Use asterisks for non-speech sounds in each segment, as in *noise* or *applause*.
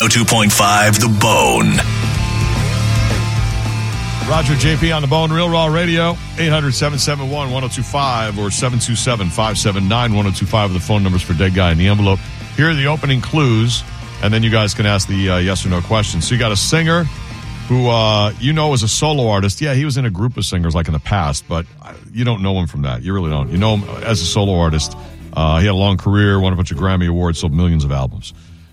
02.5 The Bone. Roger JP on the Bone Real Raw Radio, 800 771 1025 or 727 579 1025 the phone numbers for Dead Guy in the Envelope. Here are the opening clues, and then you guys can ask the uh, yes or no questions. So you got a singer who uh, you know is a solo artist. Yeah, he was in a group of singers like in the past, but uh, you don't know him from that. You really don't. You know him as a solo artist. Uh, he had a long career, won a bunch of Grammy Awards, sold millions of albums.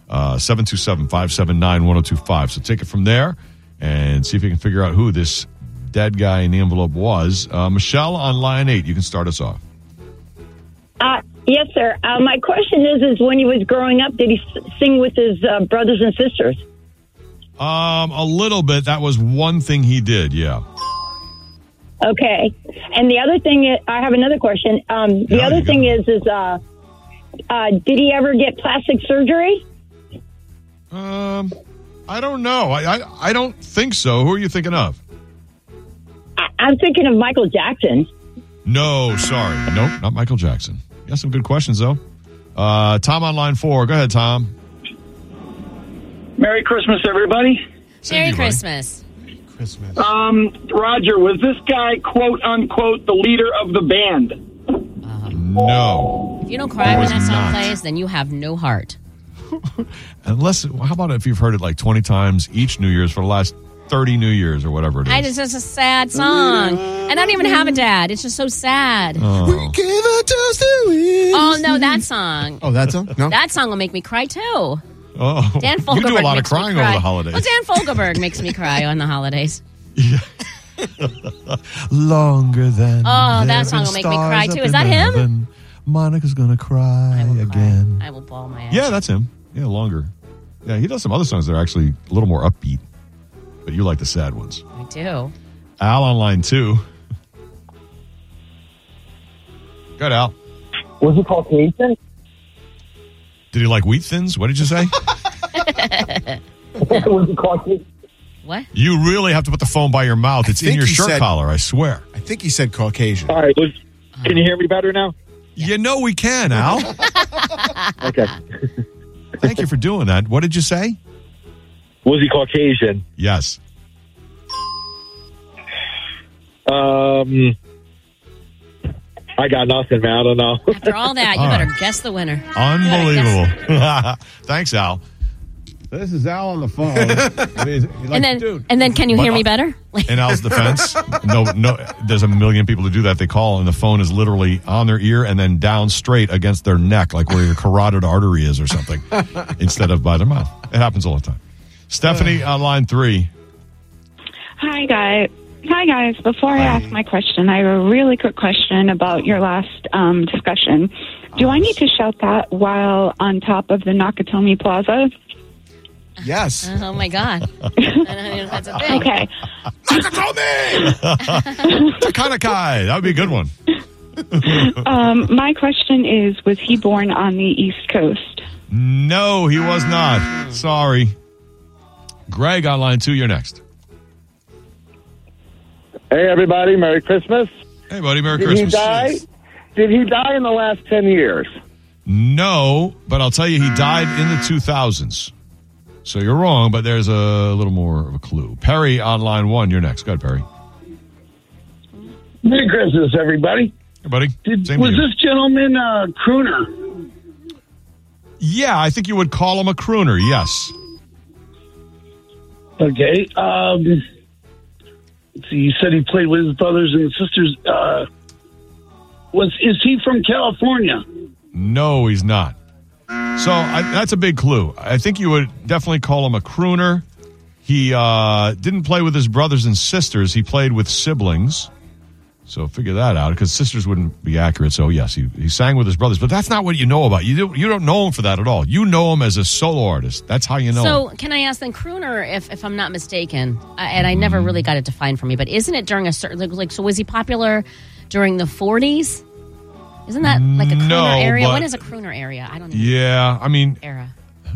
Uh, 727 579 1025. So take it from there and see if you can figure out who this dead guy in the envelope was. Uh, Michelle on line eight, you can start us off. Uh, yes, sir. Uh, my question is: is when he was growing up, did he sing with his uh, brothers and sisters? Um, a little bit. That was one thing he did. Yeah. Okay. And the other thing, is, I have another question. Um, the Yeah, other thing is, is uh, uh, did he ever get plastic surgery? Um, I don't know. I, I I don't think so. Who are you thinking of? I- I'm thinking of Michael Jackson. No, sorry. Nope, not Michael Jackson. You got some good questions though. Uh, Tom on line four. Go ahead, Tom. Merry Christmas, everybody. Merry you, buddy. Christmas. Christmas. Um, Roger, was this guy quote unquote the leader of the band? Uh, No. If you don't cry when that song not. plays, then you have no heart. *laughs* Unless, how about if you've heard it like 20 times each New Year's for the last 30 New Years or whatever it is? I just a sad song. And I don't even have a dad. It's just so sad. Oh. Give a toast to it. Oh no, that song. Oh, that song? No. That song will make me cry too. Oh. Dan you Fogelberg do a lot of makes me crying cry. over the holidays. Well, Dan Fogelberg makes me cry on the *laughs* holidays. *laughs* Longer than. Oh, that heaven song will make me cry, too. Is that him? heaven. Monica's gonna cry I will again. cry. I will ball my eyes. Yeah, that's him. Yeah, longer. Yeah, he does some other songs that are actually a little more upbeat, but you like the sad ones. I do. Al on line two. Good, Al. Was he Caucasian? Did he like wheat thins? What did you say? *laughs* was he Caucasian? What? you really have to put the phone by your mouth. It's in your shirt said- collar, I swear. I think he said Caucasian. All right. Was, can you hear me better now? You know we can, Al. Okay. *laughs* Thank you for doing that. What did you say? Was he Caucasian? Yes. Um, I got nothing, man. I don't know. After all that, you All better right. guess the winner. Unbelievable. *laughs* Thanks, Al. This is Al on the phone. *laughs* And then, and then, can you But- hear me better? *laughs* in Al's defense, no, no, there's a million people who do that. They call and the phone is literally on their ear and then down straight against their neck, like where your carotid artery is or something, *laughs* instead of by their mouth. It happens all the time. Stephanie on line three. Hi, guys. Hi, guys. Before I ask my question, I have a really quick question about your last um, discussion. Do I need to shout that while on top of the Nakatomi Plaza? Yes. *laughs* oh my god, *laughs* I don't know if that's a thing. Okay. *laughs* Takanakai. That would be a good one. Um, my question is Was he born on the East Coast? No, he was not. Sorry. Greg on line two. You're next. hey, everybody. Merry Christmas. Hey, buddy. Merry Did Christmas. he die? Did he die in the last 10 years? No, but I'll tell you, he died in the 2000s. So you're wrong, but there's a little more of a clue. Perry on line one. You're next. Go ahead, Perry. Merry Christmas, everybody. Hey, buddy. Did, was this gentleman a crooner? Yeah, I think you would call him a crooner. Yes. Okay. Um. You said he played with his brothers and sisters. Uh, was is he from California? No, he's not. So I, that's a big clue. I think you would definitely call him a crooner. He uh, didn't play with his brothers and sisters. He played with siblings. So figure that out because sisters wouldn't be accurate. So yes, he, he sang with his brothers, but that's not what you know about. You don't, you don't know him for that at all. You know him as a solo artist. That's how you know So, him. can I ask then, crooner, if, if I'm not mistaken, uh, and I never really got it defined for me, but isn't it during a certain, like, like so was he popular during the 40s? Isn't that like a crooner No, area? but- When is a crooner area? I don't know. Yeah, I mean, Era.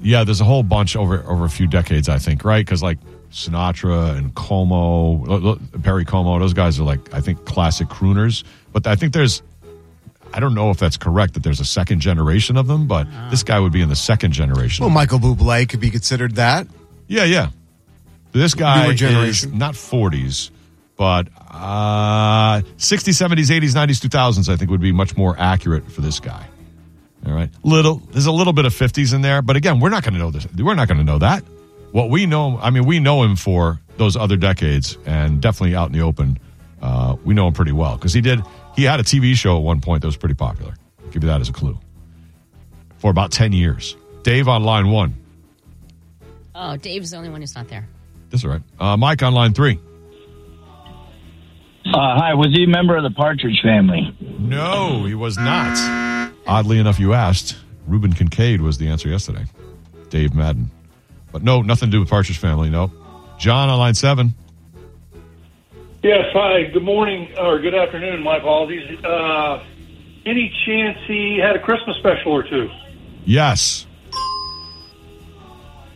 yeah. There's a whole bunch over over a few decades, I think, right? Because like Sinatra and Como, lo- lo- Perry Como, those guys are like I think classic crooners. But I think there's. I don't know if that's correct that there's a second generation of them, but ah. this guy would be in the second generation. Well, Michael Bublé could be considered that. Yeah, yeah. This guy Newer is generation. not 40s, but uh, 60s, 70s, 80s, 90s, 2000s, I think would be much more accurate for this guy. All right. Little, there's a little bit of 50s in there, but again, we're not going to know this. We're not going to know that. What we know, I mean, we know him for those other decades and definitely out in the open. Uh, we know him pretty well because he did, he had a TV show at one point that was pretty popular. I'll give you that as a clue. For about 10 years. Dave on line one. Oh, Dave's the only one who's not there. That's all right. Uh, Mike on line three. Uh, hi, was he a member of the Partridge family? No, he was not. Oddly enough, you asked. Reuben Kincaid was the answer yesterday. Dave Madden. But no, nothing to do with Partridge Family. No. John on line seven. Yes, hi. Good morning or good afternoon. My apologies. Uh, any chance he had a Christmas special or two? Yes.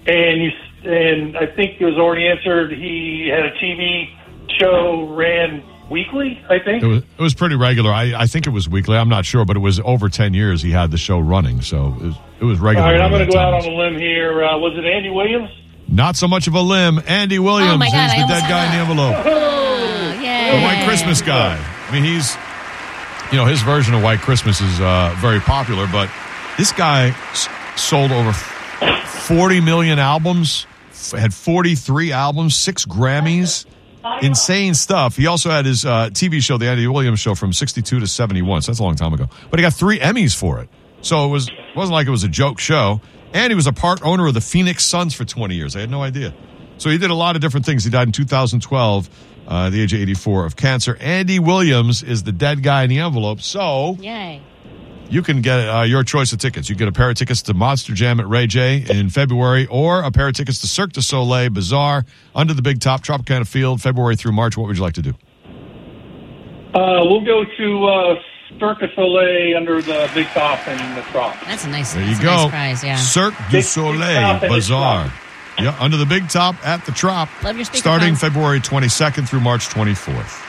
And you and I think it was already answered. He had a TV show ran weekly. I think. It was, it was pretty regular. I, I think it was weekly. I'm not sure, but it was over 10 years he had the show running. So it was, it was regular. right, I'm going during to go that out on a limb here. Uh, was it Andy Williams? Not so much of a limb. Andy Williams Oh, my God, is the almost dead guy in the envelope. Oh, yay. The White Christmas guy. I mean, he's, you know, his version of White Christmas is uh, very popular, but this guy s- sold over 40 million albums, f- had 43 albums, six Grammys, insane stuff. He also had his uh, TV show, The Andy Williams Show, from 62 to 71, so that's a long time ago. But he got three Emmys for it. So it was, wasn't like it was a joke show. And he was a part owner of the Phoenix Suns for 20 years. I had no idea. So he did a lot of different things. He died in 2012, uh, the age of 84 of cancer. Andy Williams is the dead guy in the envelope. So Yay. You can get uh, your choice of tickets. You get a pair of tickets to Monster Jam at Ray J in February, or a pair of tickets to Cirque du Soleil Bazaar under the Big Top Tropicana Field, February through March. What would you like to do? Uh, we'll go to uh, du Soleil under the big top and the trop. That's a nice, surprise. There you that's a go. nice prize, yeah. Cirque du Big- Big Soleil Top and its Bazaar. Yeah, under the Big Top at the Trop. Love your speakerphone. Starting February 22nd through March 24th.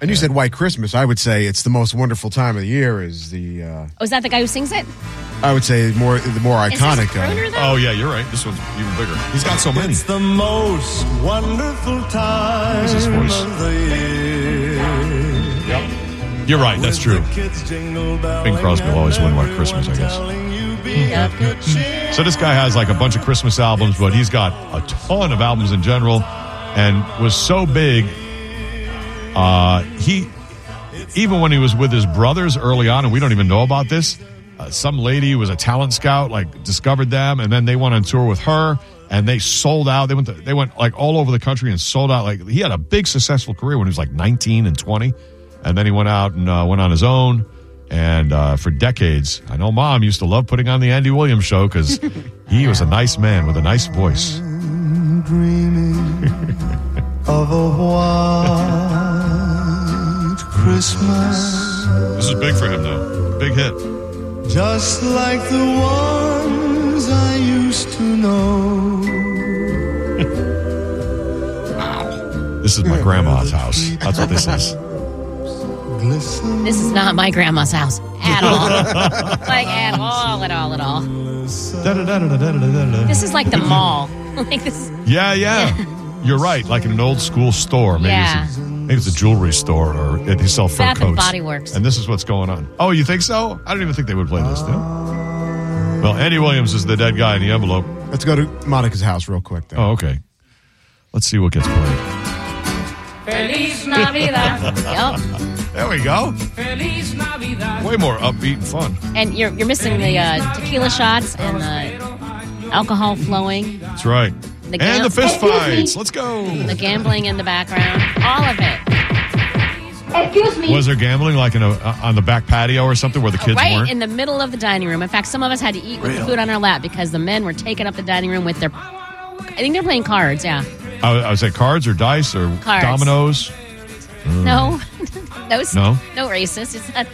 And you said White Christmas. I would say it's the most wonderful time of the year. Is the uh, Oh, is that the guy who sings it? I would say more the more Is this iconic. crooner, uh, though? Oh, yeah, you're right. This one's even bigger. He's got so many. It's the most wonderful time What's his voice? of the year. Yep. You're right. That's true. the Bing Crosby will always win White Christmas, I guess. telling you be of good cheer. So this guy has like a bunch of Christmas albums, but he's got a ton of albums in general, and was so big. Uh, he even when he was with his brothers early on, and we don't even know about this. Uh, some lady was a talent scout like discovered them, and then they went on tour with her, and they sold out. They went to, they went like all over the country and sold out. Like he had a big successful career when he was like 19 and 20, and then he went out and uh, went on his own. And uh, for decades, I know mom used to love putting on the Andy Williams show because he was a nice man with a nice voice. *laughs* Christmas, This is big for him, though. Big hit. just like the ones I used to know. This is my grandma's house. That's what this is. This is not my grandma's house at all. *laughs* like at all, at all, at all. This is like the mall. *laughs* like this. Yeah, yeah. You're right. Like in an old school store. Maybe, Yeah. It's, a, maybe it's a jewelry store or they sell fur Bath and coats. Body Works. And this is what's going on. Oh, you think so? I don't even think they would play this, do Well, Andy Williams is the dead guy in the envelope. let's go to Monica's house real quick. Then. Oh, okay. Let's see what gets played. Feliz Navidad. *laughs* yep. There we go. Feliz Navidad. Way more upbeat and fun. And you're you're missing the uh, tequila shots and the alcohol flowing, That's right. The and the fist fights. Let's go. the gambling in the background, all of it. Excuse me. Was there gambling like in a uh, on the back patio or something where the kids right weren't? in the middle of the dining room. In fact, some of us had to eat with the food on our lap because the men were taking up the dining room with their. I think they're playing cards. Yeah. I, was- I was say cards or dice or Cards. dominoes. No. *laughs* no. No? No racist. It's not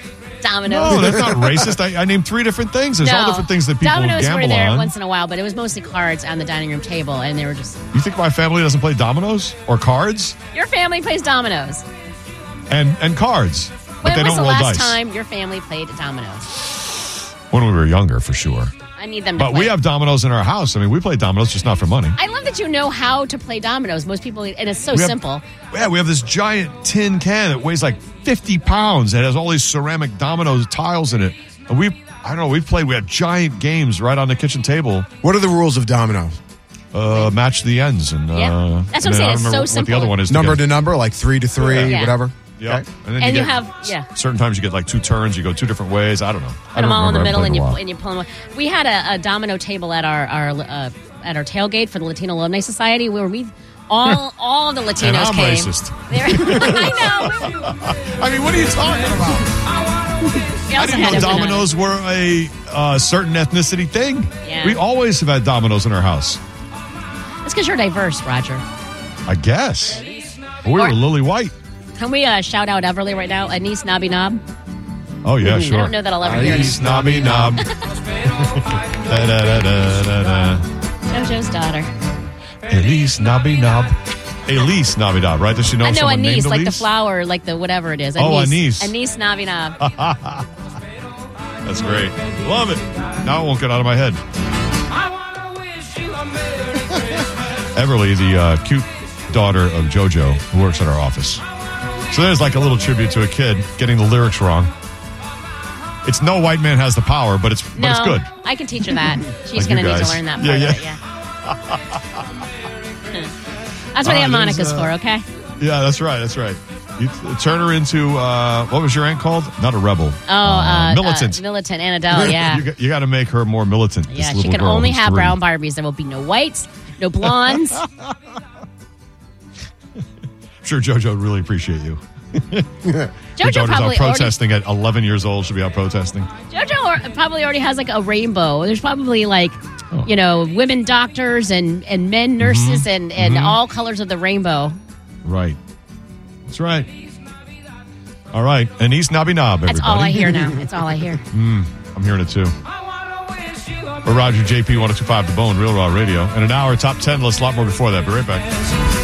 dominoes. No, that's not racist. I, I named three different things. There's all different things that people Dominoes gamble were there on. once in a while, but it was mostly cards on the dining room table, and they were just. You think my family doesn't play dominoes or cards Your family plays dominoes. and and cards, but When they was don't the last dice. time your family played dominoes? When we were younger, for sure. I need them to But play. we have dominoes in our house. I mean, we play dominoes, just not for money. I love that you know how to play dominoes. Most people, and it's so We have- simple. Yeah, we have this giant tin can that weighs like 50 pounds. It has all these ceramic dominoes tiles in it. And we, I don't know, we've played, we have giant games right on the kitchen table. What are the rules of domino? Uh, match the ends. And, uh, Yeah. That's what I'm and saying. It's don't remember so what the other one is. Number together. to number, like three to three, Yeah. whatever. Yeah. Okay. And then And you, you get, have- yeah. Certain times you get like two turns, you go two different ways. I don't know. I Put don't them all in the remember. middle, and you a pu- while. and you pull them. We had a, a domino table at our our uh, at our tailgate for the Latino Alumni Society, where we all *laughs* all the Latinos And I'm came. racist. *laughs* *laughs* I know. I mean, what are you talking about? I didn't know dominoes were a uh, certain ethnicity thing. Yeah. We always have had dominoes in our house. That's because you're diverse, Roger. I guess. We were lily white. Can we uh, shout out Everly right now? Anise Nobby Knob. Oh yeah, sure. I don't know that I'll ever hear it. Elise Nobby Knob. Da, da, da, da, da, da. JoJo's daughter. Elise Nobby Knob. Elise Nobby Knob, right? Does she know I know someone anise, named like the Elise? flower, like the whatever it is. Oh, Anise. anise. Anise Nobby Knob. *laughs* That's great. Love it. Now it won't get out of my head. Everly, the uh, cute daughter of JoJo, who works at our office. So there's like a little tribute to a kid getting the lyrics wrong. It's no white man has the power, but it's but it's good. I can teach her that. *laughs* She's Like going to need to learn that part Yeah, of it, yeah. *laughs* That's what All the right, harmonica's uh, for, okay? Yeah, that's right. That's right. You turn her into uh, what was your aunt called? Not a rebel. Oh, uh, militant. Uh, militant Annadelle, yeah. *laughs* you, got- you got to make her more militant. this yeah, she can only have three. brown Barbies. There will be no whites, no blondes. I'm sure JoJo would really appreciate you. *laughs* Your JoJo daughter's out probably already, protesting at 11 years old. She'll be out protesting. JoJo or- probably already has like a rainbow. There's probably like, Oh. you know, women doctors and, and men mm-hmm. nurses and, and mm-hmm. all colors of the rainbow. Right. That's right. All right. Anise Nobby Knob, everybody. *laughs* That's all I hear now. That's all I hear. I'm hearing it too. We're Roger JP 1025 The Bone, Real Raw Radio. In an hour, top 10 list, a lot more before that. Be right back.